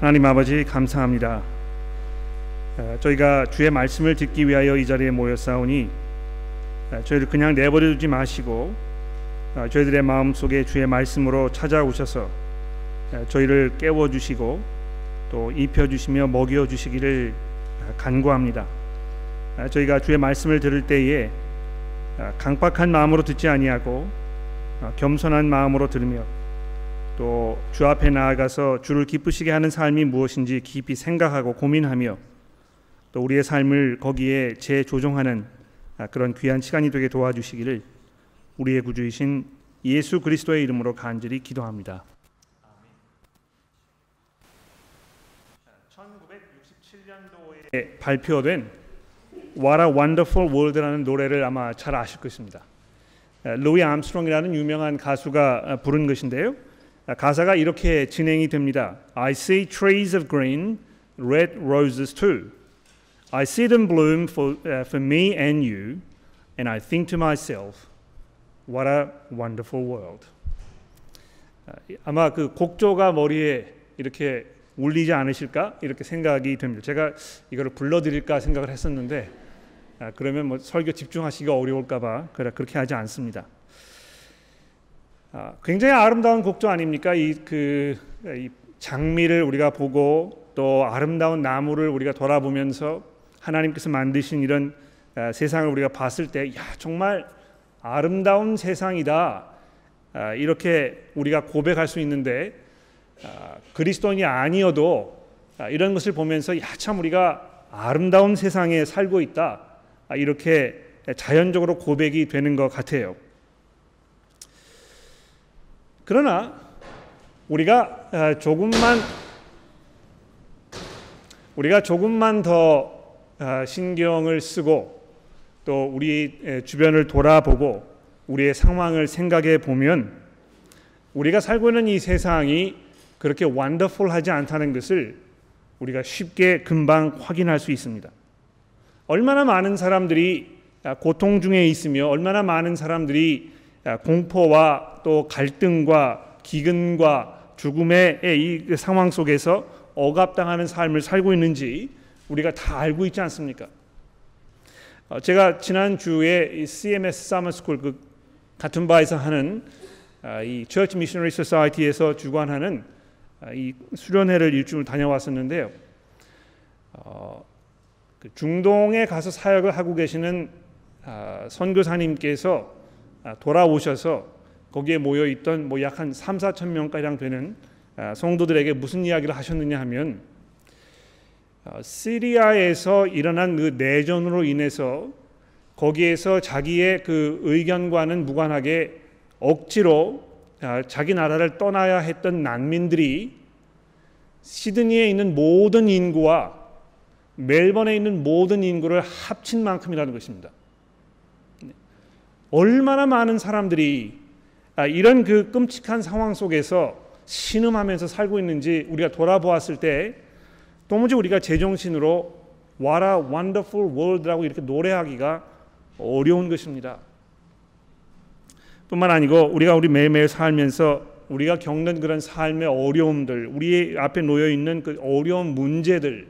하나님 아버지 감사합니다. 어, 저희가 주의 말씀을 듣기 위하여 이 자리에 모였사오니 어, 저희를 그냥 내버려 두지 마시고 어, 저희들의 마음 속에 주의 말씀으로 찾아오셔서 저희를 깨워 주시고 또 입혀 주시며 먹여 주시기를 간구합니다. 저희가 주의 말씀을 들을 때에 강박한 마음으로 듣지 아니하고 겸손한 마음으로 들으며 또 주 앞에 나아가서 주를 기쁘시게 하는 삶이 무엇인지 깊이 생각하고 고민하며 또 우리의 삶을 거기에 재조정하는 아, 그런 귀한 시간이 되게 도와주시기를 우리의 구주이신 예수 그리스도의 이름으로 간절히 기도합니다. 1967년도에 발표된 What a Wonderful World라는 노래를 아마 잘 아실 것입니다. 루이 암스트롱이라는 유명한 가수가 부른 것인데요. 가사가 이렇게 진행이 됩니다. I see trees of green, red roses too. I see them bloom for, uh, for me and you, and I think to myself, what a wonderful world. 아마 그 곡조가 머리에 이렇게 울리지 않으실까 이렇게 생각이 됩니다. 제가 이거를 불러드릴까 생각을 했었는데 그러면 뭐 설교 집중하시기가 어려울까봐 그렇게 하지 않습니다. 아, 굉장히 아름다운 곡조 아닙니까? 이 그 이 장미를 우리가 보고 또 아름다운 나무를 우리가 돌아보면서 하나님께서 만드신 이런 아, 세상을 우리가 봤을 때, 야 정말 아름다운 세상이다. 아, 이렇게 우리가 고백할 수 있는데 그리스도인이 아니어도 이런 것을 보면서 야 참 우리가 아름다운 세상에 살고 있다. 이렇게 자연적으로 고백이 되는 것 같아요. 그러나 우리가 어, 조금만 우리가 조금만 더 어, 신경을 쓰고 또 우리 주변을 돌아보고 우리의 상황을 생각해 보면 우리가 살고 있는 이 세상이 그렇게 완더풀하지 않다는 것을 우리가 쉽게 금방 확인할 수 있습니다. 얼마나 많은 사람들이 아, 고통 중에 있으며 얼마나 많은 사람들이 공포와 또 갈등과 기근과 죽음의 이 상황 속에서 억압당하는 삶을 살고 있는지 우리가 다 알고 있지 않습니까? 어, 제가 지난 주에 CMS School 그 같은 바에서 하는 아, 이 Church Missionary Society에서 주관하는 아, 이 수련회를 일주일 다녀왔었는데요. 어, 그 중동에 가서 사역을 하고 계시는 선교사님께서 아, 돌아오셔서 거기에 모여 있던 뭐 약 한 3, 4천 명 가량 되는 아, 성도들에게 무슨 이야기를 하셨느냐 하면 어, 시리아에서 일어난 그 내전으로 인해서 거기에서 자기의 그 의견과는 무관하게 억지로 아, 자기 나라를 떠나야 했던 난민들이 시드니에 있는 모든 인구와 멜번에 있는 모든 인구를 합친 만큼이라는 것입니다. 얼마나 많은 사람들이 아, 이런 그 끔찍한 상황 속에서 신음하면서 살고 있는지 우리가 돌아보았을 때 도무지 우리가 제정신으로 What a wonderful world라고 이렇게 노래하기가 어려운 것입니다. 뿐만 아니고 우리가 우리 매일매일 살면서 우리가 겪는 그런 삶의 어려움들, 우리 앞에 놓여 있는 그 어려운 문제들,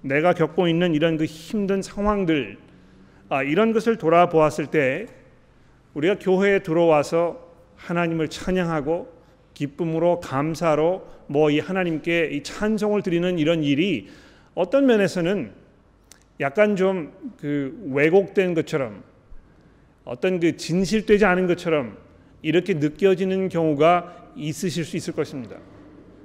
내가 겪고 있는 이런 그 힘든 상황들, 아, 이런 것을 돌아보았을 때 우리가 교회에 들어와서 하나님을 찬양하고 기쁨으로 감사로 뭐 이 하나님께 이 찬송을 드리는 이런 일이 어떤 면에서는 약간 좀 그 왜곡된 것처럼 어떤 그 진실되지 않은 것처럼 이렇게 느껴지는 경우가 있으실 수 있을 것입니다.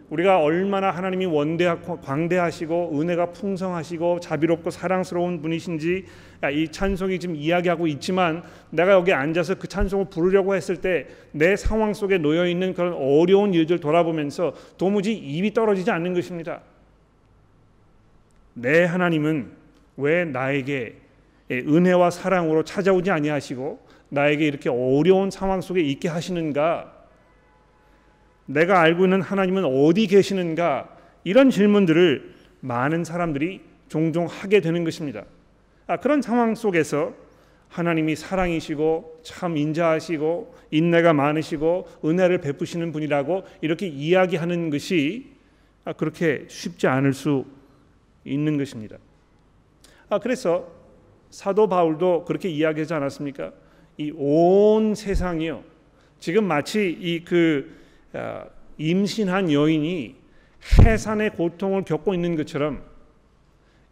우리가 얼마나 하나님이 원대하고 광대하시고 은혜가 풍성하시고 자비롭고 사랑스러운 분이신지 이 찬송이 지금 이야기하고 있지만 내가 여기 앉아서 그 찬송을 부르려고 했을 때 내 상황 속에 놓여 있는 그런 어려운 일들 돌아보면서 도무지 입이 떨어지지 않는 것입니다. 내 하나님은 왜 나에게 은혜와 사랑으로 찾아오지 아니하시고 나에게 이렇게 어려운 상황 속에 있게 하시는가? 내가 알고 있는 하나님은 어디 계시는가? 이런 질문들을 많은 사람들이 종종 하게 되는 것입니다. 아, 그런 상황 속에서 하나님이 사랑이시고 참 인자하시고 인내가 많으시고 은혜를 베푸시는 분이라고 이렇게 이야기하는 것이 아, 그렇게 쉽지 않을 수 있는 것입니다. 아, 그래서 사도 바울도 그렇게 이야기하지 않았습니까? 이 온 세상이요. 지금 마치 이그 아, 임신한 여인이 해산의 고통을 겪고 있는 것처럼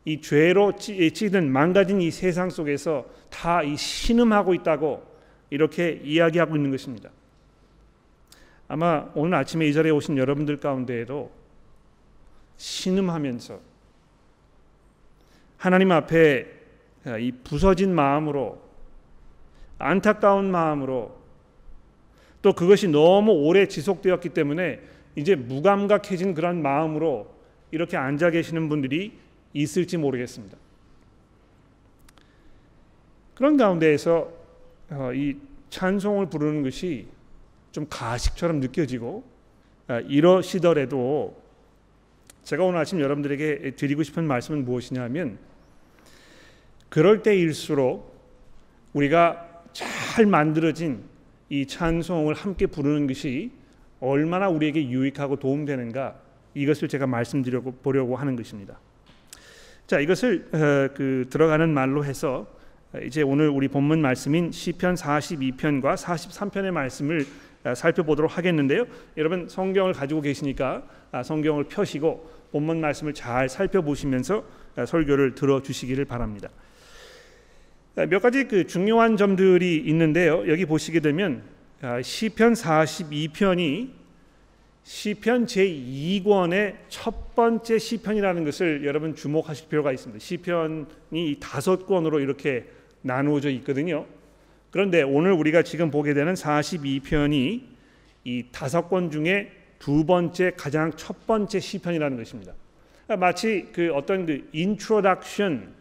이 죄로 찌든 망가진 이 세상 속에서 다 이 신음하고 있다고 이렇게 이야기하고 있는 것입니다. 아마 오늘 아침에 이 자리에 오신 여러분들 가운데에도 신음하면서 하나님 앞에 이 부서진 마음으로 안타까운 마음으로 또 그것이 너무 오래 지속되었기 때문에 이제 무감각해진 그런 마음으로 이렇게 앉아 계시는 분들이 있을지 모르겠습니다. 그런 가운데에서 어, 이 찬송을 부르는 것이 좀 가식처럼 느껴지고 아, 이러시더라도 제가 오늘 아침 여러분들에게 드리고 싶은 말씀은 무엇이냐면 그럴 때일수록 우리가 잘 만들어진 이 찬송을 함께 부르는 것이 얼마나 우리에게 유익하고 도움되는가 이것을 제가 말씀드려 보려고 하는 것입니다. 자, 이것을 어, 그 들어가는 말로 해서 이제 오늘 우리 본문 말씀인 시편 42편과 43편의 말씀을 어, 살펴보도록 하겠는데요. 여러분 성경을 가지고 계시니까 아, 성경을 펴시고 본문 말씀을 잘 살펴보시면서 어, 설교를 들어 주시기를 바랍니다. 몇 가지 그 중요한 점들이 있는데요. 여기 보시게 되면 아, 시편 42편이 시편 제2권의 첫 번째 시편이라는 것을 여러분 주목하실 필요가 있습니다. 시편이 다섯 권으로 이렇게 나누어져 있거든요. 그런데 오늘 우리가 지금 보게 되는 42편이 이 다섯 권 중에 두 번째 가장 첫 번째 시편이라는 것입니다. 마치 그 어떤 그 introduction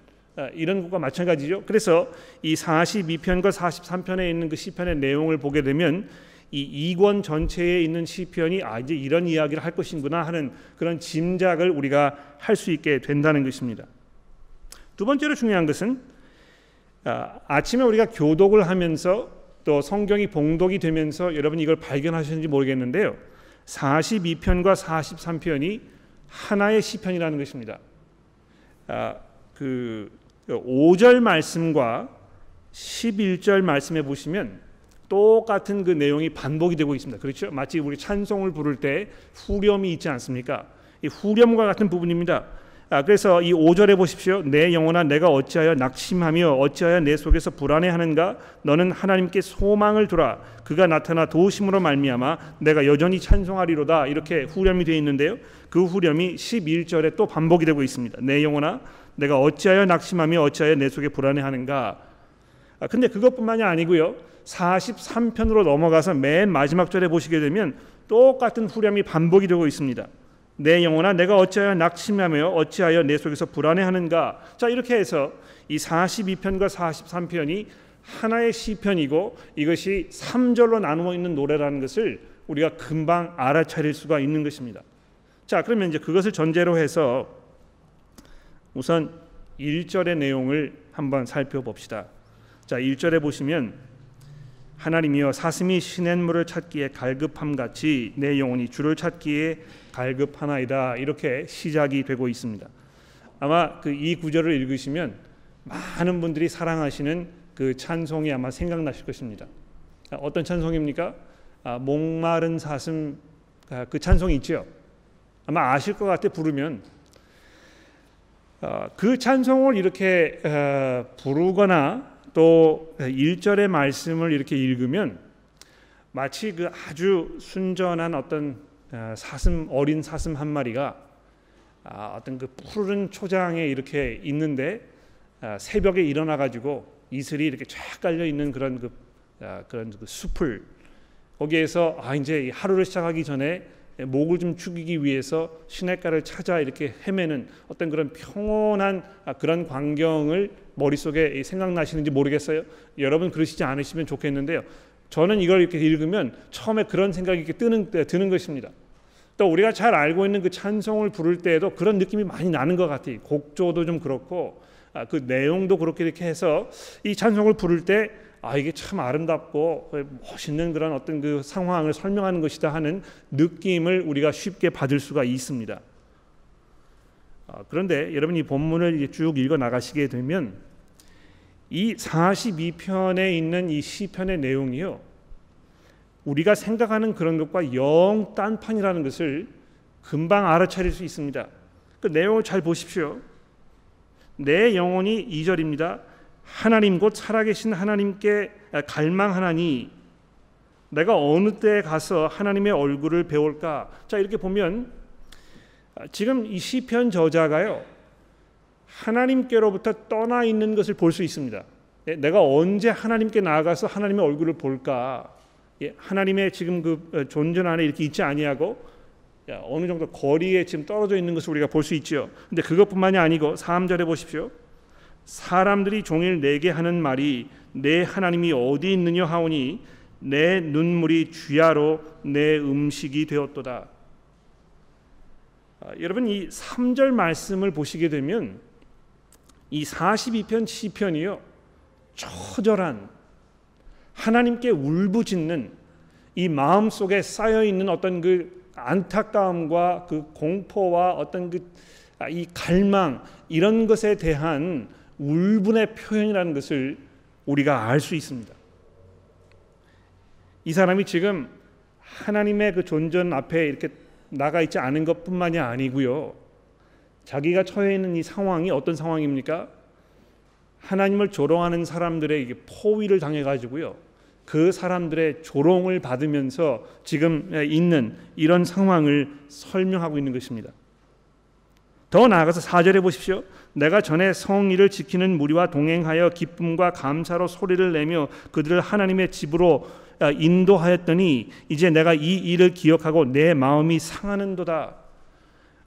이런 것과 마찬가지죠. 그래서 이 42편과 43편에 있는 그 시편의 내용을 보게 되면 이 2권 전체에 있는 시편이 아 이제 이런 이야기를 할 것이구나 하는 그런 짐작을 우리가 할 수 있게 된다는 것입니다. 두 번째로 중요한 것은 아, 아침에 우리가 교독을 하면서 또 성경이 봉독이 되면서 여러분 이걸 발견하셨는지 모르겠는데요. 42편과 43편이 하나의 시편이라는 것입니다. 아, 그 5절 말씀과 11절 말씀에 보시면 똑같은 그 내용이 반복이 되고 있습니다. 그렇죠? 마치 우리 찬송을 부를 때 후렴이 있지 않습니까? 이 후렴과 같은 부분입니다. 아, 그래서 이 5절에 보십시오. 내 영혼아 내가 어찌하여 낙심하며 어찌하여 내 속에서 불안해하는가? 너는 하나님께 소망을 두라. 그가 나타나 도우심으로 말미암아 내가 여전히 찬송하리로다. 이렇게 후렴이 되어 있는데요. 그 후렴이 11절에 또 반복이 되고 있습니다. 내 영혼아 내가 어찌하여 낙심하며 어찌하여 내 속에 불안해하는가? 아, 근데 그것뿐만이 아니고요. 43편으로 넘어가서 맨 마지막 절에 보시게 되면 똑같은 후렴이 반복이 되고 있습니다. 내 영혼아 내가 어찌하여 낙심하며 어찌하여 내 속에서 불안해하는가? 자 이렇게 해서 이 42편과 43편이 하나의 시편이고 이것이 3절로 나누어 있는 노래라는 것을 우리가 금방 알아차릴 수가 있는 것입니다. 자 그러면 이제 그것을 전제로 해서 우선 1절의 내용을 한번 살펴봅시다. 자 1절에 보시면 하나님이여 사슴이 시냇물을 찾기에 갈급함 같이 내 영혼이 주를 찾기에 갈급하나이다 이렇게 시작이 되고 있습니다. 아마 그 이 구절을 읽으시면 많은 분들이 사랑하시는 그 찬송이 아마 생각나실 것입니다. 어떤 찬송입니까? 아, 목마른 사슴 아, 그 찬송이 있죠. 아마 아실 것 같아 부르면 아, 그 찬송을 이렇게 어, 부르거나 또 1절의 말씀을 이렇게 읽으면 마치 그 아주 순전한 어떤 어, 사슴 어린 사슴 한 마리가 아, 어떤 그 푸른 초장에 이렇게 있는데 아, 새벽에 일어나 가지고 이슬이 이렇게 쫙 깔려 있는 그런 그 아, 그런 그 숲을 거기에서 아 이제 하루를 시작하기 전에 목을 좀 축이기 위해서 시냇가를 찾아 이렇게 헤매는 어떤 그런 평온한 그런 광경을 머릿속에 생각나시는지 모르겠어요. 여러분 그러시지 않으시면 좋겠는데요. 저는 이걸 이렇게 읽으면 처음에 그런 생각이 이렇게 뜨는 드는 것입니다. 또 우리가 잘 알고 있는 그 찬송을 부를 때에도 그런 느낌이 많이 나는 것 같아요. 곡조도 좀 그렇고 아, 그 내용도 그렇게 이렇게 해서 이 찬송을 부를 때 아 이게 참 아름답고 멋있는 그런 어떤 그 상황을 설명하는 것이다 하는 느낌을 우리가 쉽게 받을 수가 있습니다. 어, 그런데 여러분 이 본문을 쭉 읽어 나가시게 되면 이 42편에 있는 이 시편의 내용이요. 우리가 생각하는 그런 것과 영 딴판이라는 것을 금방 알아차릴 수 있습니다. 그 내용을 잘 보십시오. 내 영혼이 2절입니다. 하나님 곧 살아계신 하나님께 갈망하나니 내가 어느 때 가서 하나님의 얼굴을 배울까? 자 이렇게 보면 지금 이 시편 저자가요 하나님께로부터 떠나 있는 것을 볼 수 있습니다. 예, 내가 언제 하나님께 나아가서 하나님의 얼굴을 볼까? 예, 하나님의 지금 그 어, 존전 안에 이렇게 있지 아니하고 어느 정도 거리에 지금 떨어져 있는 것을 우리가 볼 수 있지요. 근데 그것뿐만이 아니고 3절에 보십시오. 사람들이 종일 내게 하는 말이 내 하나님이 어디 있느냐 하오니 내 눈물이 쥐야로 내 음식이 되었도다. 아, 여러분 이 3절 말씀을 보시게 되면 이 42편 시편이요. 처절한 하나님께 울부짖는 이 마음 속에 쌓여 있는 어떤 그 안타까움과 그 공포와 어떤 그이 아, 갈망 이런 것에 대한 울분의 표현이라는 것을 우리가 알 수 있습니다. 이 사람이 지금 하나님의 그 존전 앞에 이렇게 나가 있지 않은 것뿐만이 아니고요. 자기가 처해 있는 이 상황이 어떤 상황입니까? 하나님을 조롱하는 사람들의 포위를 당해 가지고요. 그 사람들의 조롱을 받으면서 지금 있는 이런 상황을 설명하고 있는 것입니다. 더 나아가서 4절에 보십시오. 내가 전에 성의를 지키는 무리와 동행하여 기쁨과 감사로 소리를 내며 그들을 하나님의 집으로 인도하였더니 이제 내가 이 일을 기억하고 내 마음이 상하는도다.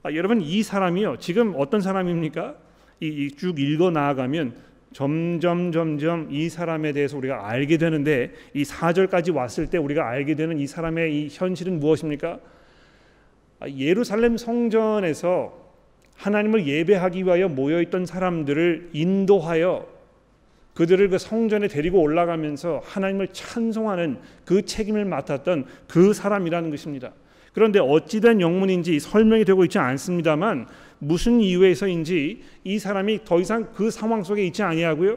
아, 여러분 이 사람이요 지금 어떤 사람입니까? 이 쭉 읽어 나아가면 점점 점점 이 사람에 대해서 우리가 알게 되는데 이 4절까지 왔을 때 우리가 알게 되는 이 사람의 이 현실은 무엇입니까? 아, 예루살렘 성전에서 하나님을 예배하기 위하여 모여 있던 사람들을 인도하여 그들을 그 성전에 데리고 올라가면서 하나님을 찬송하는 그 책임을 맡았던 그 사람이라는 것입니다. 그런데 어찌된 영문인지 설명이 되고 있지 않습니다만 무슨 이유에서인지 이 사람이 더 이상 그 상황 속에 있지 아니하고요.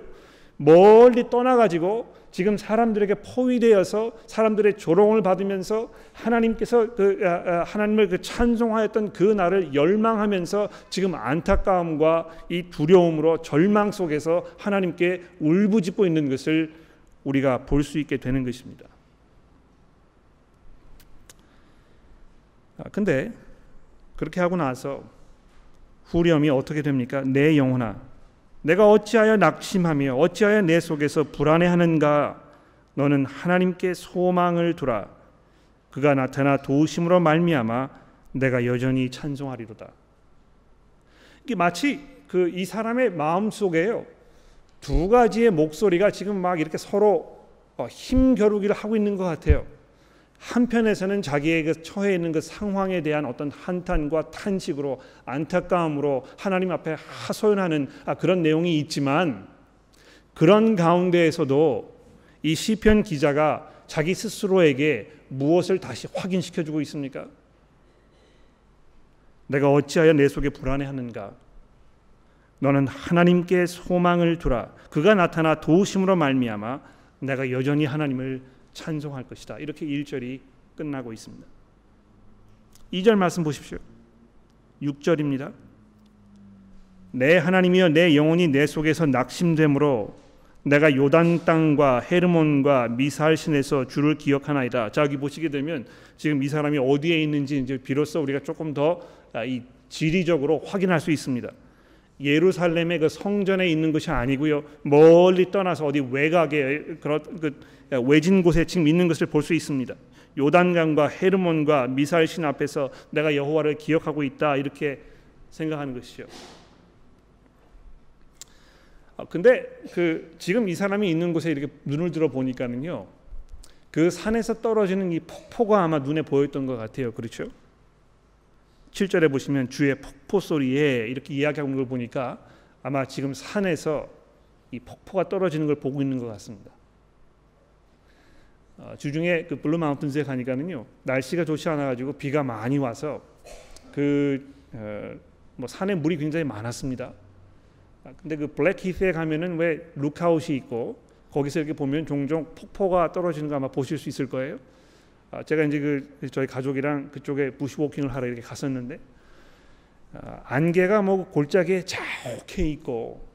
멀리 떠나 가지고 지금 사람들에게 포위되어서 사람들의 조롱을 받으면서 하나님께서 그 아, 아, 하나님을 그 찬송하였던 그 날을 열망하면서 지금 안타까움과 이 두려움으로 절망 속에서 하나님께 울부짖고 있는 것을 우리가 볼 수 있게 되는 것입니다. 아, 근데 그렇게 하고 나서 후렴이 어떻게 됩니까? 내 영혼아 내가 어찌하여 낙심하며 어찌하여 내 속에서 불안해하는가? 너는 하나님께 소망을 두라. 그가 나타나 도우심으로 말미암아 내가 여전히 찬송하리로다. 이게 마치 그 이 사람의 마음 속에요. 두 가지의 목소리가 지금 막 이렇게 서로 어, 힘겨루기를 하고 있는 것 같아요 한편에서는 자기의 그 처해 있는 그 상황에 대한 어떤 한탄과 탄식으로 안타까움으로 하나님 앞에 하소연하는 아, 그런 내용이 있지만 그런 가운데에서도 이 시편 기자가 자기 스스로에게 무엇을 다시 확인시켜 주고 있습니까? 내가 어찌하여 내 속에 불안해하는가? 너는 하나님께 소망을 두라. 그가 나타나 도우심으로 말미암아 내가 여전히 하나님을 찬송할 것이다. 이렇게 1절이 끝나고 있습니다. 2절 말씀 보십시오. 6절입니다. 내 하나님이여 내 영혼이 내 속에서 낙심되므로 내가 요단 땅과 헤르몬과 미살 신에서 주를 기억하나이다. 자 여기 보시게 되면 지금 이 사람이 어디에 있는지 이제 비로소 우리가 조금 더이 아, 지리적으로 확인할 수 있습니다. 예루살렘의 그 성전에 있는 것이 아니고요 멀리 떠나서 어디 외곽에 그런 그 외진 곳에 지금 있는 것을 볼 수 있습니다. 요단강과 헤르몬과 미사신 앞에서 내가 여호와를 기억하고 있다 이렇게 생각하는 것이죠. 아, 근데 그 지금 이 사람이 있는 곳에 이렇게 눈을 들어 보니까는요. 그 산에서 떨어지는 이 폭포가 아마 눈에 보였던 것 같아요. 그렇죠? 7절에 보시면 주의 폭포 소리에 이렇게 이야기하고 있는 걸 보니까 아마 지금 산에서 이 폭포가 떨어지는 걸 보고 있는 것 같습니다. 어, 주중에 그 Blue Mountains에 가니까는요 날씨가 좋지 않아 가지고 비가 많이 와서 그 어, 뭐 산에 물이 굉장히 많았습니다. 아, 근데 그 Blackheath에 가면은 왜 lookout이 있고 거기서 이렇게 보면 종종 폭포가 떨어지는 거 아마 보실 수 있을 거예요. 아, 제가 이제 그 저희 가족이랑 그쪽에 부시워킹을 하러 이렇게 갔었는데 아, 안개가 뭐 골짜기에 자욱해 있고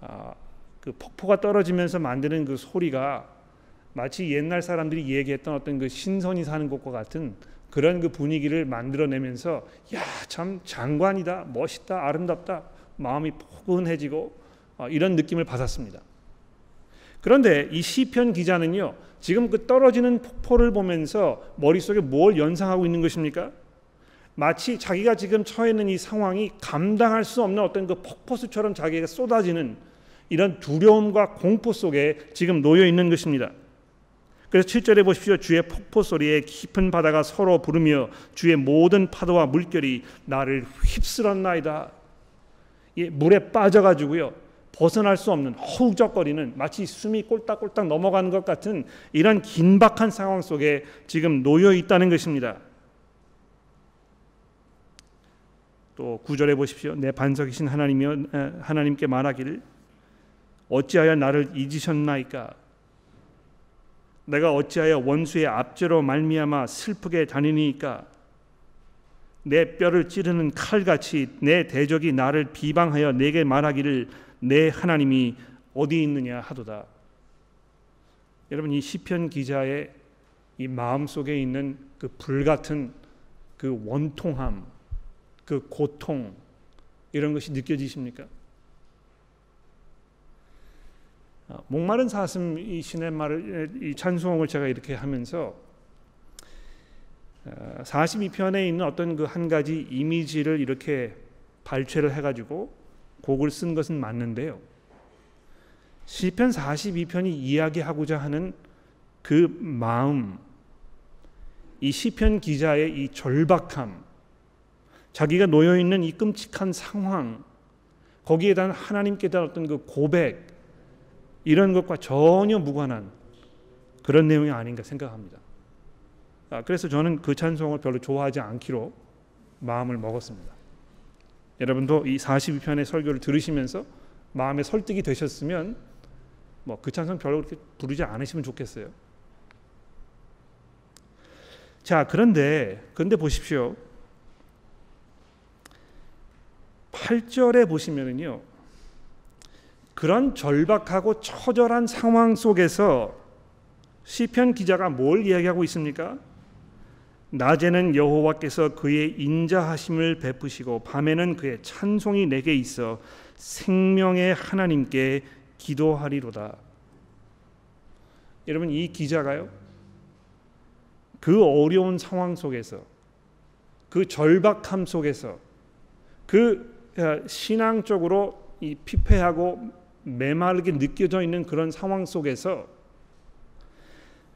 아, 그 폭포가 떨어지면서 만드는 그 소리가 마치 옛날 사람들이 얘기했던 어떤 그 신선이 사는 곳과 같은 그런 그 분위기를 만들어내면서 야 참 장관이다 멋있다 아름답다 마음이 포근해지고 어, 이런 느낌을 받았습니다. 그런데 이 시편 기자는요 지금 그 떨어지는 폭포를 보면서 머릿속에 뭘 연상하고 있는 것입니까? 마치 자기가 지금 처해 있는 이 상황이 감당할 수 없는 어떤 그 폭포수처럼 자기가 쏟아지는 이런 두려움과 공포 속에 지금 놓여 있는 것입니다. 그래서 7절에 보십시오. 주의 폭포 소리에 깊은 바다가 서로 부르며 주의 모든 파도와 물결이 나를 휩쓸었나이다. 이 물에 빠져가지고요. 벗어날 수 없는 허우적거리는 마치 숨이 꼴딱꼴딱 넘어가는 것 같은 이런 긴박한 상황 속에 지금 놓여 있다는 것입니다. 또 구절에 보십시오. 내 반석이신 하나님이여 하나님께 말하기를 어찌하여 나를 잊으셨나이까 내가 어찌하여 원수의 압제로 말미암아 슬프게 다니니까 내 뼈를 찌르는 칼같이 내 대적이 나를 비방하여 내게 말하기를 내 하나님이 어디 있느냐 하도다. 여러분 이 시편 기자의 이 마음 속에 있는 그 불같은 그 원통함, 그 고통 이런 것이 느껴지십니까? 어, 목마른 사슴 이 신의 말을 이 찬송을 제가 이렇게 하면서 42편에 어, 있는 어떤 그 한 가지 이미지를 이렇게 발췌를 해가지고 곡을 쓴 것은 맞는데요. 시편 42편이 이야기하고자 하는 그 마음, 이 시편 기자의 이 절박함, 자기가 놓여 있는 이 끔찍한 상황, 거기에 대한 하나님께 대한 어떤 그 고백, 이런 것과 전혀 무관한 그런 내용이 아닌가 생각합니다. 아, 그래서 저는 그 찬송을 별로 좋아하지 않기로 마음을 먹었습니다. 여러분도 이 42편의 설교를 들으시면서 마음에 설득이 되셨으면 뭐 그 찬송 별로 그렇게 부르지 않으시면 좋겠어요. 자, 그런데 근데 보십시오. 8절에 보시면은요. 그런 절박하고 처절한 상황 속에서 시편 기자가 뭘 이야기하고 있습니까? 낮에는 여호와께서 그의 인자하심을 베푸시고 밤에는 그의 찬송이 내게 있어 생명의 하나님께 기도하리로다. 여러분 이 기자가요. 그 어려운 상황 속에서 그 절박함 속에서 그 어, 신앙적으로 이 피폐하고 메마르게 느껴져 있는 그런 상황 속에서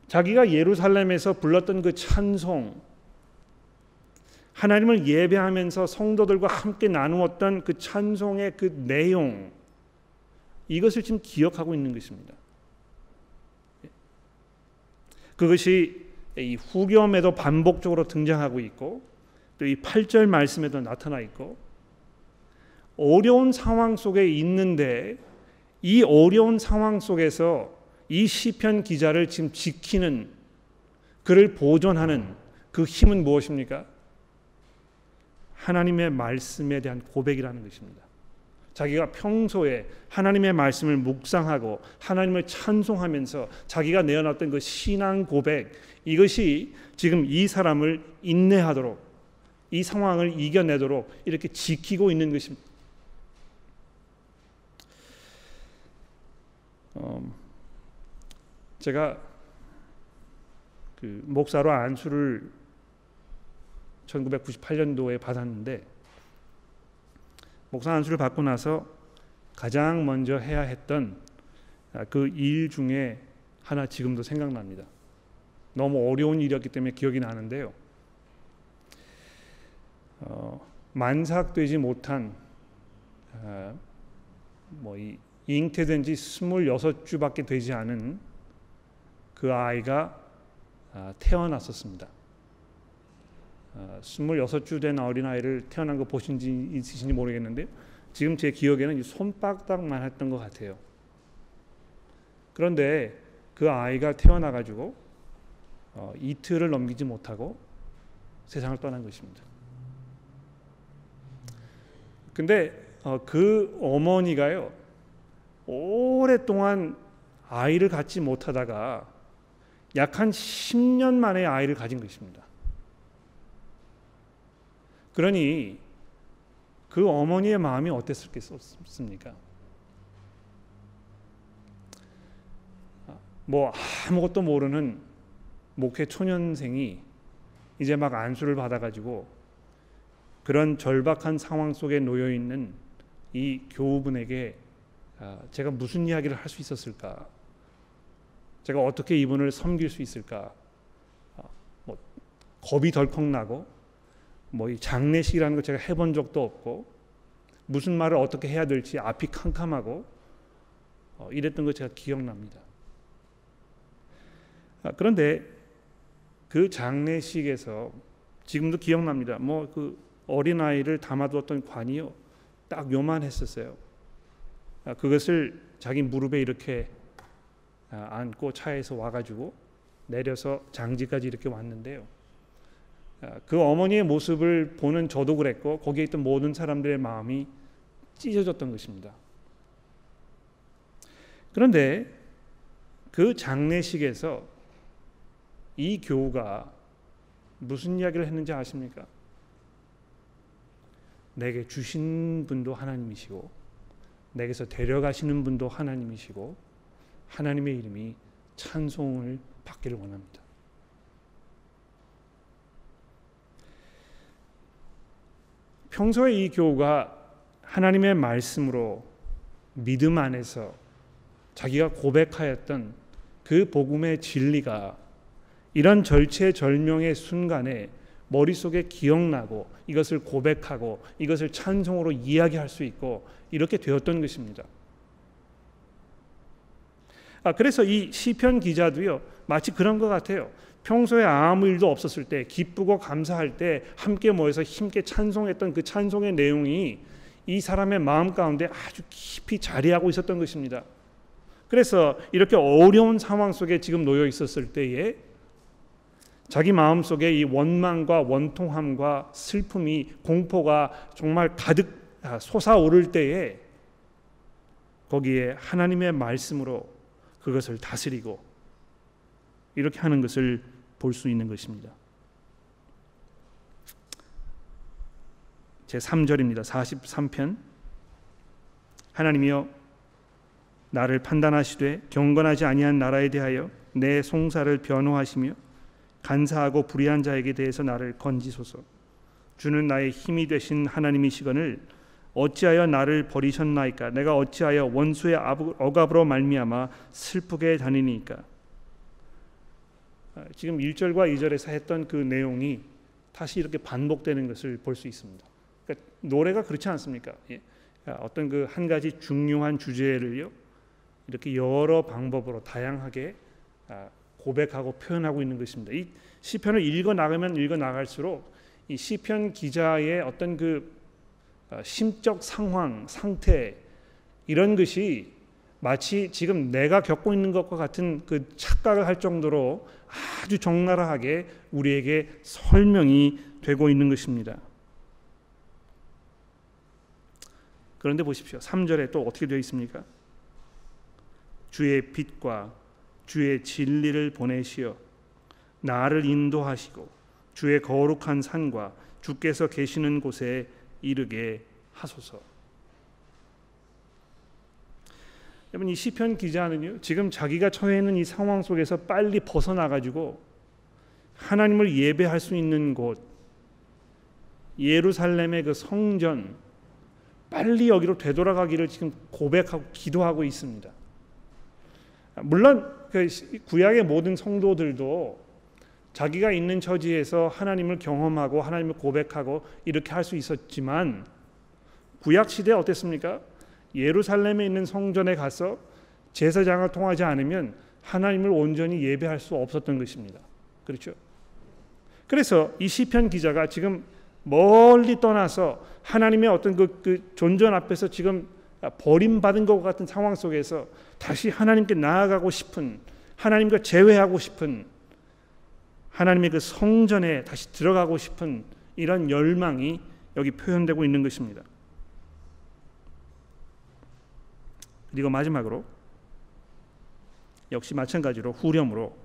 자기가 예루살렘에서 불렀던 그 찬송 하나님을 예배하면서 성도들과 함께 나누었던 그 찬송의 그 내용 이것을 지금 기억하고 있는 것입니다. 그것이 이 후겸에도 반복적으로 등장하고 있고 또 이 8절 말씀에도 나타나 있고 어려운 상황 속에 있는데 이 어려운 상황 속에서 이 시편 기자를 지금 지키는 그를 보존하는 그 힘은 무엇입니까? 하나님의 말씀에 대한 고백이라는 것입니다. 자기가 평소에 하나님의 말씀을 묵상하고 하나님을 찬송하면서 자기가 내어놨던 그 신앙 고백 이것이 지금 이 사람을 인내하도록 이 상황을 이겨내도록 이렇게 지키고 있는 것입니다. 어, 제가 그 목사로 안수를 1998년도에 받았는데 목사 안수를 받고 나서 가장 먼저 해야 했던 그 일 중에 하나 지금도 생각납니다. 너무 어려운 일이었기 때문에 기억이 나는데요. 어, 만삭되지 못한 어, 뭐이 잉태된 지 26주밖에 되지 않은 그 아이가 아, 태어났었습니다. 어, 26주 된 어린아이를 태어난 거 보신 지 있으신지 모르겠는데 지금 제 기억에는 이 손바닥만 했던 것 같아요. 그런데 그 아이가 태어나 가지고 어, 이틀을 넘기지 못하고 세상을 떠난 것입니다. 근데 어, 그 어머니가요 오랫동안 아이를 갖지 못하다가 약 한 10년 만에 아이를 가진 것입니다. 그러니 그 어머니의 마음이 어땠을겠습니까? 뭐 아무것도 모르는 목회 초년생이 이제 막 안수를 받아가지고 그런 절박한 상황 속에 놓여 있는 이 교우분에게 아, 제가 무슨 이야기를 할 수 있었을까? 제가 어떻게 이분을 섬길 수 있을까? 아, 뭐 겁이 덜컥 나고 뭐 이 장례식이라는 거 제가 해본 적도 없고 무슨 말을 어떻게 해야 될지 앞이 캄캄하고 어, 이랬던 거 제가 기억납니다. 아, 그런데 그 장례식에서 지금도 기억납니다. 뭐 그 어린 아이를 담아두었던 관이요 딱 요만했었어요. 아, 그것을 자기 무릎에 이렇게 아, 안고 차에서 와가지고 내려서 장지까지 이렇게 왔는데요. 아, 그 어머니의 모습을 보는 저도 그랬고 거기에 있던 모든 사람들의 마음이 찢어졌던 것입니다. 그런데 그 장례식에서 이 교우가 무슨 이야기를 했는지 아십니까? 내게 주신 분도 하나님이시고 내게서 데려가시는 분도 하나님이시고 하나님의 이름이 찬송을 받기를 원합니다. 평소에 이 교우가 하나님의 말씀으로 믿음 안에서 자기가 고백하였던 그 복음의 진리가 이런 절체절명의 순간에 머릿속에 기억나고 이것을 고백하고 이것을 찬송으로 이야기할 수 있고 이렇게 되었던 것입니다. 아, 그래서 이 시편 기자도요 마치 그런 것 같아요. 평소에 아무 일도 없었을 때 기쁘고 감사할 때 함께 모여서 힘께 찬송했던 그 찬송의 내용이 이 사람의 마음 가운데 아주 깊이 자리하고 있었던 것입니다. 그래서 이렇게 어려운 상황 속에 지금 놓여 있었을 때에 자기 마음 속에 이 원망과 원통함과 슬픔이 공포가 정말 가득 아, 솟아오를 때에 거기에 하나님의 말씀으로 그것을 다스리고 이렇게 하는 것을 볼 수 있는 것입니다. 제 3절입니다. 43편 하나님이여 나를 판단하시되 경건하지 아니한 나라에 대하여 내 송사를 변호하시며 간사하고 불의한 자에게 대해서 나를 건지소서. 주는 나의 힘이 되신 하나님이시거늘 어찌하여 나를 버리셨나이까? 내가 어찌하여 원수의 억압으로 말미암아 슬프게 다니니까? 아, 지금 1절과 2절에서 했던 그 내용이 다시 이렇게 반복되는 것을 볼 수 있습니다. 그러니까 노래가 그렇지 않습니까? 예. 아, 어떤 그 한 가지 중요한 주제를요 이렇게 여러 방법으로 다양하게 아, 고백하고 표현하고 있는 것입니다. 이 시편을 읽어 나가면 읽어 나갈수록 이 시편 기자의 어떤 그 어, 심적 상황, 상태 이런 것이 마치 지금 내가 겪고 있는 것과 같은 그 착각을 할 정도로 아주 적나라하게 우리에게 설명이 되고 있는 것입니다. 그런데 보십시오. 3절에 또 어떻게 되어 있습니까? 주의 빛과 주의 진리를 보내시어 나를 인도하시고 주의 거룩한 산과 주께서 계시는 곳에 이르게 하소서. 여러분 이 시편 기자는요 지금 자기가 처해 있는 이 상황 속에서 빨리 벗어나 가지고 하나님을 예배할 수 있는 곳 예루살렘의 그 성전 빨리 여기로 되돌아가기를 지금 고백하고 기도하고 있습니다. 물론 그 구약의 모든 성도들도 자기가 있는 처지에서 하나님을 경험하고 하나님을 고백하고 이렇게 할 수 있었지만 구약 시대 어땠습니까? 예루살렘에 있는 성전에 가서 제사장을 통하지 않으면 하나님을 온전히 예배할 수 없었던 것입니다. 그렇죠? 그래서 이 시편 기자가 지금 멀리 떠나서 하나님의 어떤 그, 그 존전 앞에서 지금 버림받은 것 같은 상황 속에서 다시 하나님께 나아가고 싶은 하나님과 재회하고 싶은 하나님의 그 성전에 다시 들어가고 싶은 이런 열망이 여기 표현되고 있는 것입니다. 그리고 마지막으로 역시 마찬가지로 후렴으로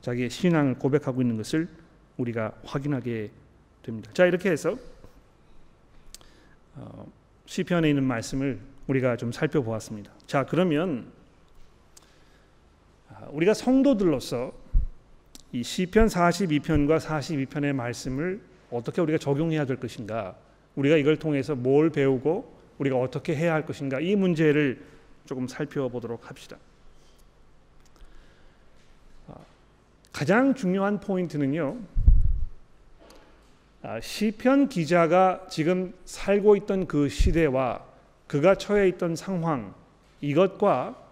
자기의 신앙을 고백하고 있는 것을 우리가 확인하게 됩니다. 자 이렇게 해서 어, 시편에 있는 말씀을 우리가 좀 살펴보았습니다. 자 그러면 아, 우리가 성도들로서 이 시편 42편과 42편의 말씀을 어떻게 우리가 적용해야 될 것인가? 우리가 이걸 통해서 뭘 배우고 우리가 어떻게 해야 할 것인가? 이 문제를 조금 살펴보도록 합시다. 아, 가장 중요한 포인트는요. 아, 시편 기자가 지금 살고 있던 그 시대와 그가 처해 있던 상황 이것과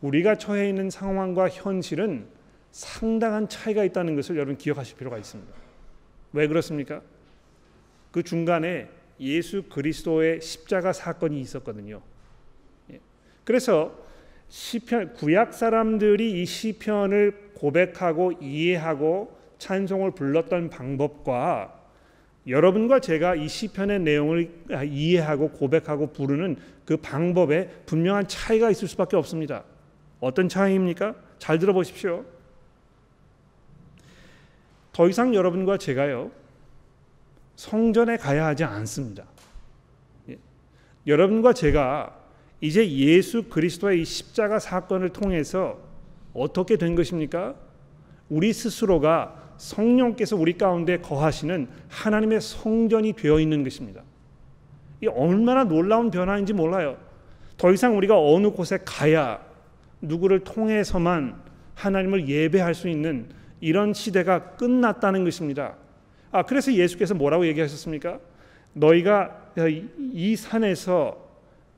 우리가 처해 있는 상황과 현실은 상당한 차이가 있다는 것을 여러분 기억하실 필요가 있습니다. 왜 그렇습니까? 그 중간에 예수 그리스도의 십자가 사건이 있었거든요. 예. 그래서 시편 구약 사람들이 이 시편을 고백하고 이해하고 찬송을 불렀던 방법과 여러분과 제가 이 시편의 내용을 이해하고 고백하고 부르는 그 방법에 분명한 차이가 있을 수밖에 없습니다. 어떤 차이입니까? 잘 들어보십시오. 더 이상 여러분과 제가요 성전에 가야 하지 않습니다. 예. 여러분과 제가 이제 예수 그리스도의 이 십자가 사건을 통해서 어떻게 된 것입니까? 우리 스스로가 성령께서 우리 가운데 거하시는 하나님의 성전이 되어 있는 것입니다. 이 얼마나 놀라운 변화인지 몰라요. 더 이상 우리가 어느 곳에 가야 누구를 통해서만 하나님을 예배할 수 있는 이런 시대가 끝났다는 것입니다. 아 그래서 예수께서 뭐라고 얘기하셨습니까? 너희가 이 산에서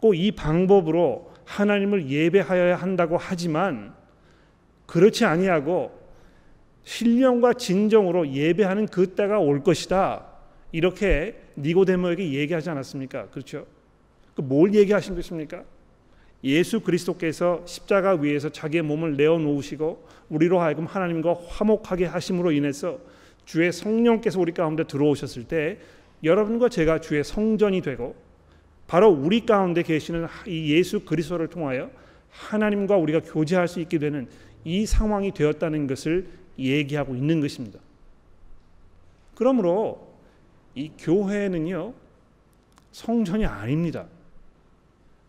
꼭 이 방법으로 하나님을 예배하여야 한다고 하지만 그렇지 아니하고 신령과 진정으로 예배하는 그 때가 올 것이다. 이렇게 니고데모에게 얘기하지 않았습니까? 그렇죠? 그뭘 얘기하신 것입니까? 예수 그리스도께서 십자가 위에서 자기의 몸을 내어 놓으시고 우리로 하여금 하나님과 화목하게 하심으로 인해서 주의 성령께서 우리 가운데 들어오셨을 때 여러분과 제가 주의 성전이 되고 바로 우리 가운데 계시는 이 예수 그리스도를 통하여 하나님과 우리가 교제할 수 있게 되는 이 상황이 되었다는 것을 얘기하고 있는 것입니다. 그러므로 이 교회는요 성전이 아닙니다.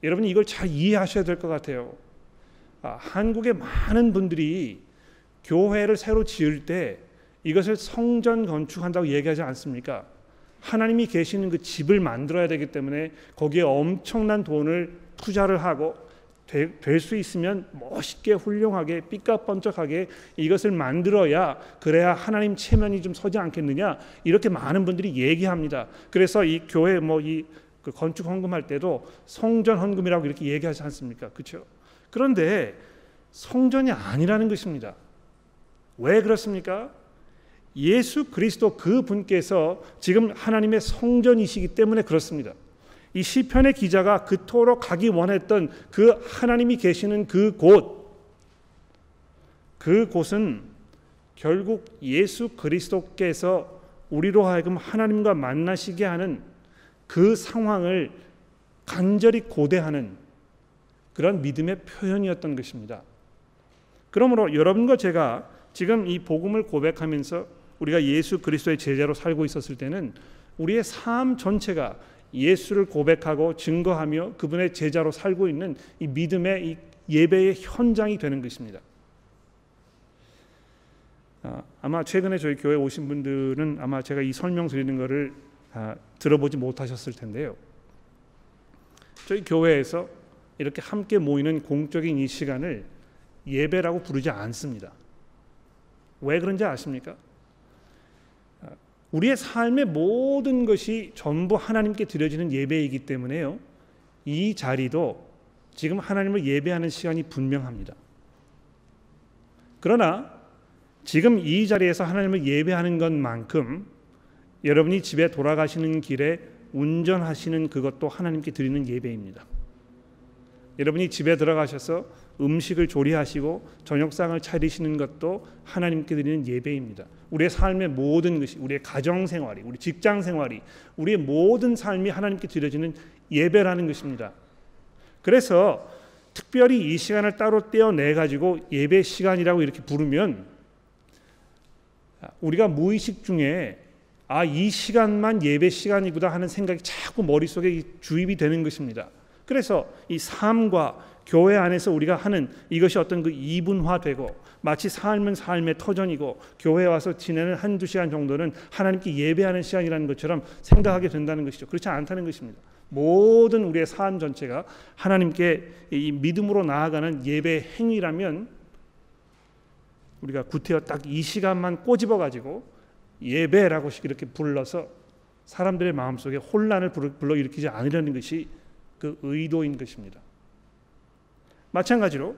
여러분 이걸 잘 이해하셔야 될 것 같아요. 아, 한국의 많은 분들이 교회를 새로 지을 때 이것을 성전 건축한다고 얘기하지 않습니까? 하나님이 계시는 그 집을 만들어야 되기 때문에 거기에 엄청난 돈을 투자를 하고 될 수 있으면 멋있게 훌륭하게 삐까뻔쩍하게 이것을 만들어야 그래야 하나님 체면이 좀 서지 않겠느냐 이렇게 많은 분들이 얘기합니다. 그래서 이 교회 뭐이 그 건축 헌금할 때도 성전 헌금이라고 이렇게 얘기하지 않습니까? 그렇죠? 그런데 성전이 아니라는 것입니다. 왜 그렇습니까? 예수 그리스도 그 분께서 지금 하나님의 성전이시기 때문에 그렇습니다. 이 시편의 기자가 그토록 가기 원했던 그 하나님이 계시는 그 곳, 그 곳은 결국 예수 그리스도께서 우리로 하여금 하나님과 만나시게 하는 그 상황을 간절히 고대하는 그런 믿음의 표현이었던 것입니다. 그러므로 여러분과 제가 지금 이 복음을 고백하면서 우리가 예수 그리스도의 제자로 살고 있었을 때는 우리의 삶 전체가 예수를 고백하고 증거하며 그분의 제자로 살고 있는 이 믿음의 이 예배의 현장이 되는 것입니다. 아, 아마 최근에 저희 교회 오신 분들은 아마 제가 이 설명 드리는 것을 아, 들어보지 못하셨을 텐데요. 저희 교회에서 이렇게 함께 모이는 공적인 이 시간을 예배라고 부르지 않습니다. 왜 그런지 아십니까? 아, 우리의 삶의 모든 것이 전부 하나님께 드려지는 예배이기 때문에요. 이 자리도 지금 하나님을 예배하는 시간이 분명합니다. 그러나 지금 이 자리에서 하나님을 예배하는 것만큼 여러분이 집에 돌아가시는 길에 운전하시는 그것도 하나님께 드리는 예배입니다. 여러분이 집에 들어가셔서 음식을 조리하시고 저녁상을 차리시는 것도 하나님께 드리는 예배입니다. 우리의 삶의 모든 것이 우리의 가정 생활이 우리 직장 생활이 우리의 모든 삶이 하나님께 드려지는 예배라는 것입니다. 그래서 특별히 이 시간을 따로 떼어내 가지고 예배 시간이라고 이렇게 부르면 우리가 무의식 중에 아 이 시간만 예배 시간이구나 하는 생각이 자꾸 머릿속에 주입이 되는 것입니다. 그래서 이 삶과 교회 안에서 우리가 하는 이것이 어떤 그 이분화되고 마치 삶은 삶의 터전이고 교회 와서 지내는 한두 시간 정도는 하나님께 예배하는 시간이라는 것처럼 생각하게 된다는 것이죠. 그렇지 않다는 것입니다. 모든 우리의 삶 전체가 하나님께 이 믿음으로 나아가는 예배 행위라면 우리가 구태여 딱 이 시간만 꼬집어 가지고 예배라고 이렇게 불러서 사람들의 마음속에 혼란을 불러 일으키지 않으려는 것이 그 의도인 것입니다. 마찬가지로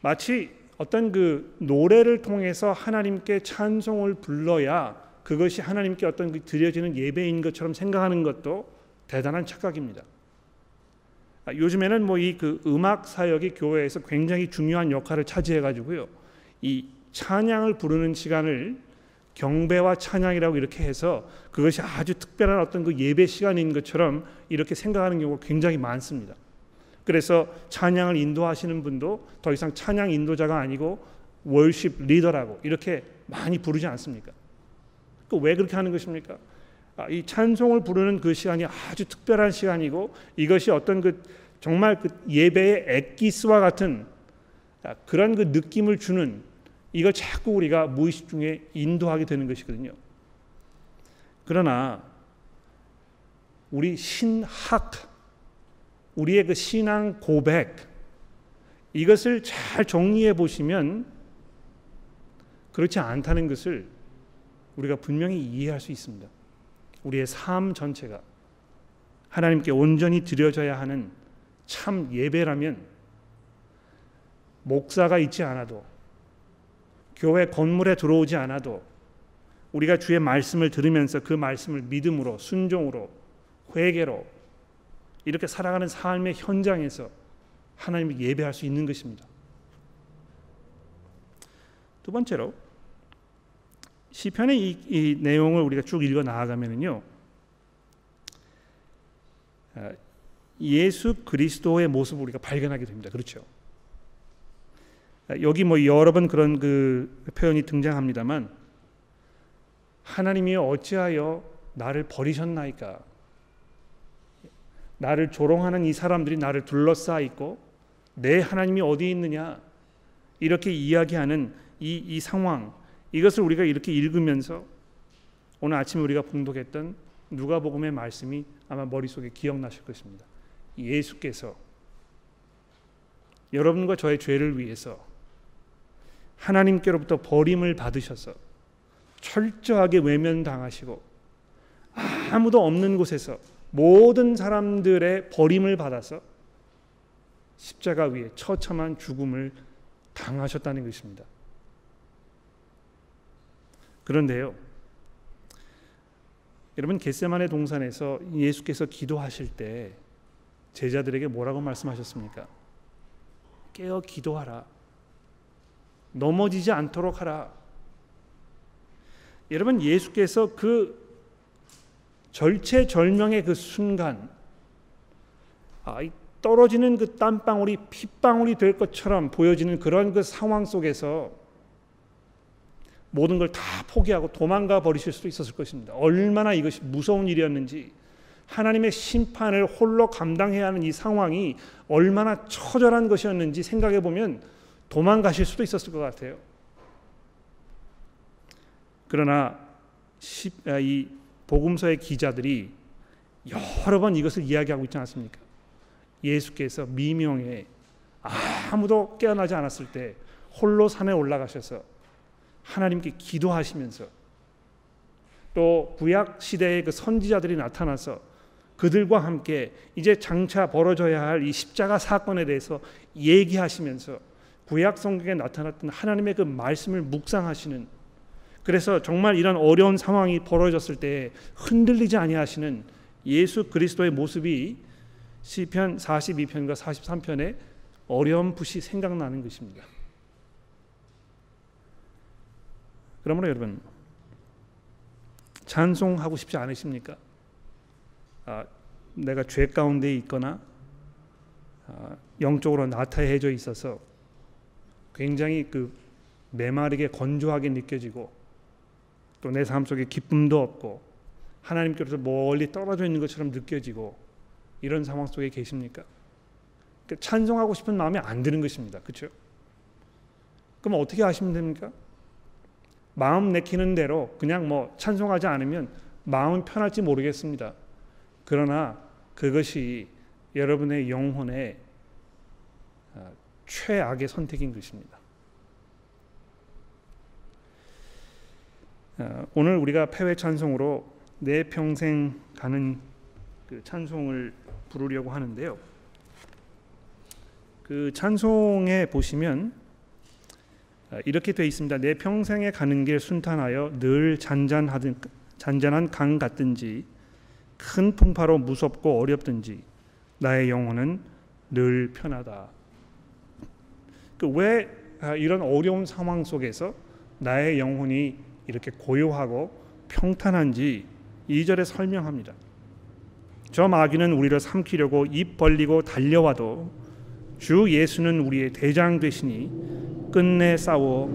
마치 어떤 그 노래를 통해서 하나님께 찬송을 불러야 그것이 하나님께 어떤 그 드려지는 예배인 것처럼 생각하는 것도 대단한 착각입니다. 아, 요즘에는 뭐 이 그 음악 사역이 교회에서 굉장히 중요한 역할을 차지해 가지고요. 이 찬양을 부르는 시간을 경배와 찬양이라고 이렇게 해서 그것이 아주 특별한 어떤 그 예배 시간인 것처럼 이렇게 생각하는 경우가 굉장히 많습니다. 그래서 찬양을 인도하시는 분도 더 이상 찬양 인도자가 아니고 월십 리더라고 이렇게 많이 부르지 않습니까? 그 왜 그렇게 하는 것입니까? 아, 이 찬송을 부르는 그 시간이 아주 특별한 시간이고 이것이 어떤 그 정말 그 예배의 엑기스와 같은 아, 그런 그 느낌을 주는 이걸 자꾸 우리가 무의식 중에 인도하게 되는 것이거든요. 그러나 우리 신학 우리의 그 신앙 고백 이것을 잘 정리해 보시면 그렇지 않다는 것을 우리가 분명히 이해할 수 있습니다. 우리의 삶 전체가 하나님께 온전히 드려져야 하는 참 예배라면 목사가 있지 않아도 교회 건물에 들어오지 않아도 우리가 주의 말씀을 들으면서 그 말씀을 믿음으로 순종으로 회개로 이렇게 살아가는 삶의 현장에서 하나님을 예배할 수 있는 것입니다. 두 번째로 시편의 이, 이 내용을 우리가 쭉 읽어 나아가면은요. 아, 예수 그리스도의 모습을 우리가 발견하게 됩니다. 그렇죠? 아, 여기 뭐 여러 번 그런 그 표현이 등장합니다만 하나님이 어찌하여 나를 버리셨나이까? 나를 조롱하는 이 사람들이 나를 둘러싸 있고 내 하나님이 어디 있느냐? 이렇게 이야기하는 이, 이 상황 이것을 우리가 이렇게 읽으면서 오늘 아침에 우리가 봉독했던 누가복음의 말씀이 아마 머릿속에 기억나실 것입니다. 예수께서 여러분과 저의 죄를 위해서 하나님께로부터 버림을 받으셔서 철저하게 외면당하시고 아무도 없는 곳에서 모든 사람들의 버림을 받아서 십자가 위에 처참한 죽음을 당하셨다는 것입니다. 그런데요. 여러분 겟세만의 동산에서 예수께서 기도하실 때 제자들에게 뭐라고 말씀하셨습니까? 깨어 기도하라. 넘어지지 않도록 하라. 여러분 예수께서 그 절체절명의 그 순간 아, 떨어지는 그 땀방울이 핏방울이 될 것처럼 보여지는 그런 그 상황 속에서 모든 걸 다 포기하고 도망가 버리실 수도 있었을 것입니다. 얼마나 이것이 무서운 일이었는지 하나님의 심판을 홀로 감당해야 하는 이 상황이 얼마나 처절한 것이었는지 생각해 보면 도망가실 수도 있었을 것 같아요. 그러나 아, 이 복음서의 기자들이 여러 번 이것을 이야기하고 있지 않습니까? 예수께서 미명에 아무도 깨어나지 않았을 때 홀로 산에 올라가셔서 하나님께 기도하시면서 또 구약 시대의 그 선지자들이 나타나서 그들과 함께 이제 장차 벌어져야 할 이 십자가 사건에 대해서 얘기하시면서 구약 성경에 나타났던 하나님의 그 말씀을 묵상하시는 그래서 정말 이런 어려운 상황이 벌어졌을 때 흔들리지 아니하시는 예수 그리스도의 모습이 시편 42편과 43편에 어렴풋이 생각나는 것입니다. 그러므로 여러분 찬송하고 싶지 않으십니까? 아, 내가 죄 가운데 있거나 아, 영적으로 나타해져 있어서 굉장히 그 메마르게 건조하게 느껴지고 또 내 삶 속에 기쁨도 없고 하나님께로서 멀리 떨어져 있는 것처럼 느껴지고 이런 상황 속에 계십니까? 그러니까 찬송하고 싶은 마음이 안 드는 것입니다. 그렇죠? 그럼 어떻게 하시면 됩니까? 마음 내키는 대로 그냥 뭐 찬송하지 않으면 마음은 편할지 모르겠습니다. 그러나 그것이 여러분의 영혼의 어, 최악의 선택인 것입니다. 어, 오늘 우리가 폐회 찬송으로 내 평생 가는 그 찬송을 부르려고 하는데요. 그 찬송에 보시면 어, 이렇게 되어 있습니다. 내 평생에 가는 길 순탄하여 늘 잔잔하든 잔잔한 강 같든지 큰 풍파로 무섭고 어렵든지 나의 영혼은 늘 편하다. 그왜 아, 이런 어려운 상황 속에서 나의 영혼이 이렇게 고요하고 평탄한지 2절에 설명합니다. 저 마귀는 우리를 삼키려고 입 벌리고 달려와도 주 예수는 우리의 대장 되시니 끝내 싸워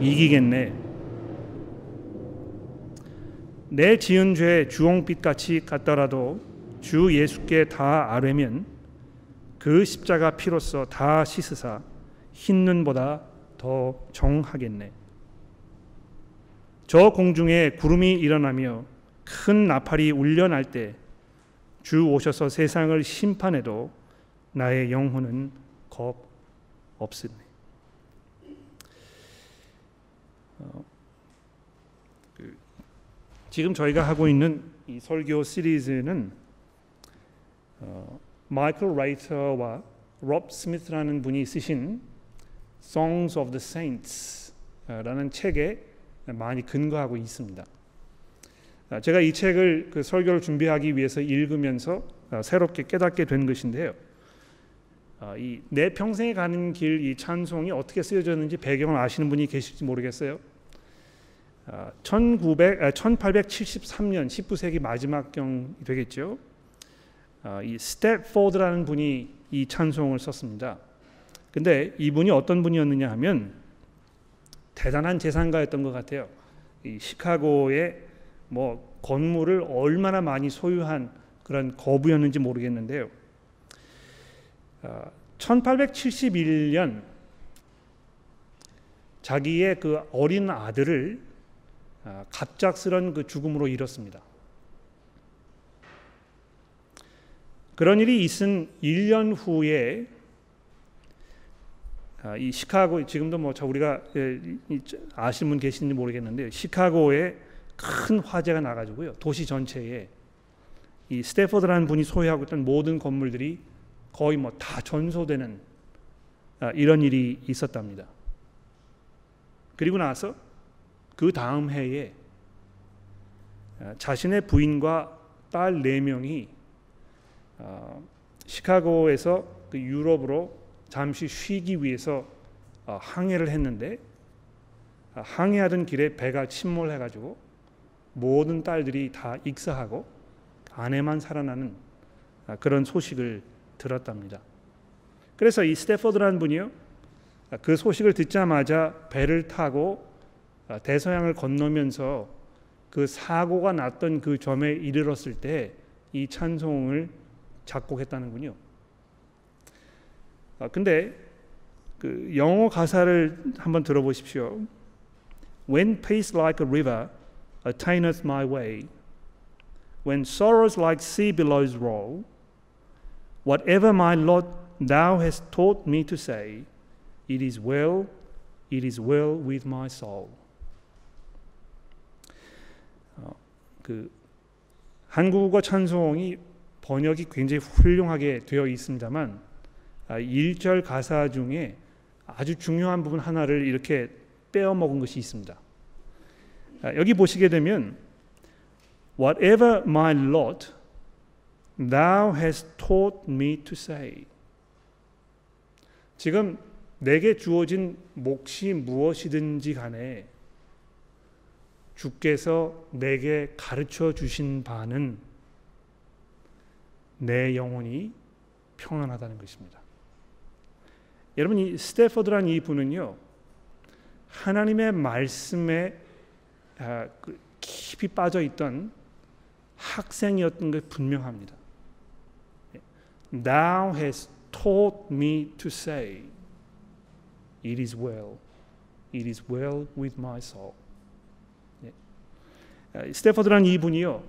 이기겠네. 내 지은 죄 주홍빛 같이 같더라도 주 예수께 다 아뢰면 그 십자가 피로써 다 씻으사 흰 눈보다 더 정하겠네. 저 공중에 구름이 일어나며 큰 나팔이 울려날 때 주 오셔서 세상을 심판해도 나의 영혼은 겁 없으네. 어, 그, 지금 저희가 하고 있는 이 설교 시리즈는 어, 마이클 라이터와 롭 스미스라는 분이 쓰신 Songs of the Saints라는 책에 많이 근거하고 있습니다. 아, 제가 이 책을 그 설교를 준비하기 위해서 읽으면서 아, 새롭게 깨닫게 된 것인데요. 아, 이내 평생에 가는 길 이 찬송이 어떻게 쓰여졌는지 배경을 아시는 분이 계실지 모르겠어요. 1900, 1873년 19세기 마지막 경 되겠죠. 이 스패포드라는 분이 이 찬송을 썼습니다. 근데 이분이 어떤 분이었느냐 하면 대단한 재산가였던 것 같아요. 이 시카고의 뭐 건물을 얼마나 많이 소유한 그런 거부였는지 모르겠는데요. 1871년 아, 자기의 그 어린 아들을 아, 갑작스런 그 죽음으로 잃었습니다. 그런 일이 있은 1년 후에 아, 이 시카고 지금도 뭐 우리가 예, 아시는 분 계신지 모르겠는데 시카고에 큰 화재가 나가지고요 도시 전체에 이 스태퍼드라는 분이 소유하고 있던 모든 건물들이 거의 뭐 다 전소되는 아, 이런 일이 있었답니다. 그리고 나서 그 다음 해에 아, 자신의 부인과 딸네 명이 시카고에서 그 유럽으로 잠시 쉬기 위해서 어, 항해를 했는데 어, 항해하던 길에 배가 침몰해 가지고 모든 딸들이 다 익사하고 아내만 살아나는 어, 그런 소식을 들었답니다. 그래서 이 스태퍼드라는 분이요 그 소식을 듣자마자 배를 타고 대서양을 건너면서 그 사고가 났던 그 점에 이르렀을 때 이 찬송을 작곡했다는군요. 아, 근데 그 영어 가사를 한번 들어보십시오. When peace like a river attaineth my way, when sorrows like sea billows roll, whatever my lot thou hast taught me to say, it is well, it is well with my soul. 어, 그 한국어 찬송이 번역이 굉장히 훌륭하게 되어 있습니다만 1절 아, 가사 중에 아주 중요한 부분 하나를 이렇게 빼어 먹은 것이 있습니다. 아, 여기 보시게 되면 whatever my lot thou hast taught me to say 지금 내게 주어진 몫이 무엇이든지 간에 주께서 내게 가르쳐 주신 바는 내 영혼이 평안하다는 것입니다. 여러분 이 스테퍼드란 이 분은요 하나님의 말씀에 아, 그 깊이 빠져 있던 학생이었던 게 분명합니다. Thou hast taught me to say, It is well, it is well with my soul. 스테퍼드란 이 분이요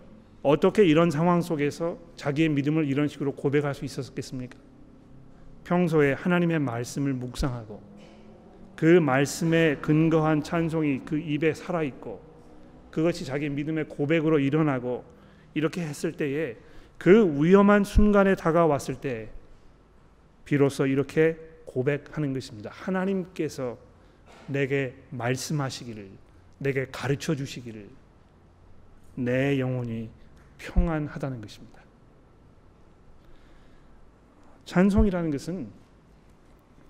어떻게 이런 상황 속에서 자기의 믿음을 이런 식으로 고백할 수 있었겠습니까? 평소에 하나님의 말씀을 묵상하고 그 말씀에 근거한 찬송이 그 입에 살아 있고 그것이 자기 믿음의 고백으로 일어나고 이렇게 했을 때에 그 위험한 순간에 다가왔을 때 비로소 이렇게 고백하는 것입니다. 하나님께서 내게 말씀하시기를 내게 가르쳐 주시기를 내 영혼이 평안하다는 것입니다. 찬송이라는 것은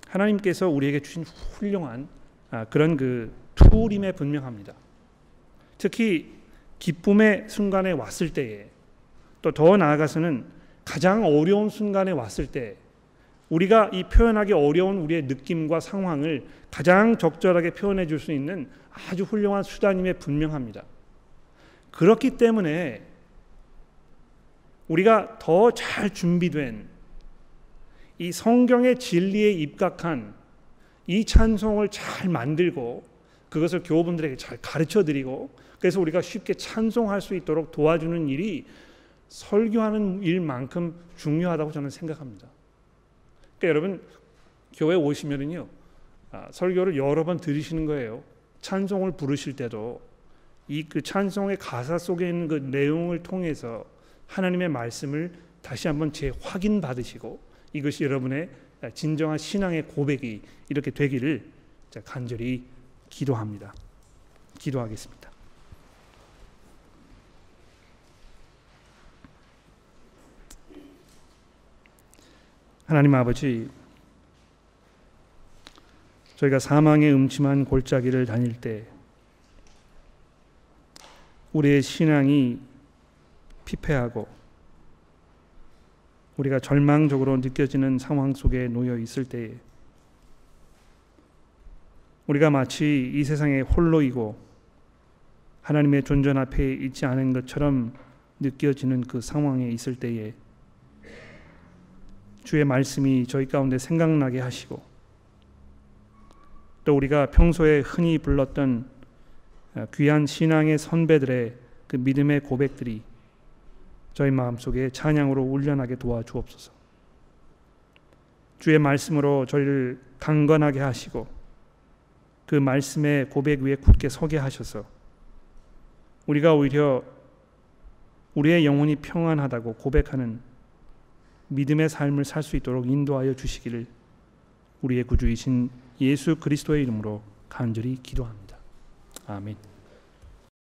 하나님께서 우리에게 주신 훌륭한 아, 그런 그 툴임에 분명합니다. 특히 기쁨의 순간에 왔을 때에 또 더 나아가서는 가장 어려운 순간에 왔을 때 우리가 이 표현하기 어려운 우리의 느낌과 상황을 가장 적절하게 표현해 줄 수 있는 아주 훌륭한 수단임에 분명합니다. 그렇기 때문에 우리가 더 잘 준비된 이 성경의 진리에 입각한 이 찬송을 잘 만들고 그것을 교우분들에게 잘 가르쳐 드리고 그래서 우리가 쉽게 찬송할 수 있도록 도와주는 일이 설교하는 일만큼 중요하다고 저는 생각합니다. 그러니까 여러분 교회 오시면은요 아, 설교를 여러 번 들으시는 거예요. 찬송을 부르실 때도 이 그 찬송의 가사 속에 있는 그 내용을 통해서 하나님의 말씀을 다시 한번 재확인 받으시고 이것이 여러분의 진정한 신앙의 고백이 이렇게 되기를 간절히 기도합니다. 기도하겠습니다. 하나님 아버지, 저희가 사망의 음침한 골짜기를 다닐 때 우리의 신앙이 피폐하고 우리가 절망적으로 느껴지는 상황 속에 놓여 있을 때에 우리가 마치 이 세상에 홀로이고 하나님의 존전 앞에 있지 않은 것처럼 느껴지는 그 상황에 있을 때에 주의 말씀이 저희 가운데 생각나게 하시고 또 우리가 평소에 흔히 불렀던 귀한 신앙의 선배들의 그 믿음의 고백들이 저희 마음속에 찬양으로 울려나게 도와주옵소서. 주의 말씀으로 저희를 강건하게 하시고 그 말씀의 고백 위에 굳게 서게 하셔서 우리가 오히려 우리의 영혼이 평안하다고 고백하는 믿음의 삶을 살 수 있도록 인도하여 주시기를 우리의 구주이신 예수 그리스도의 이름으로 간절히 기도합니다. 아멘.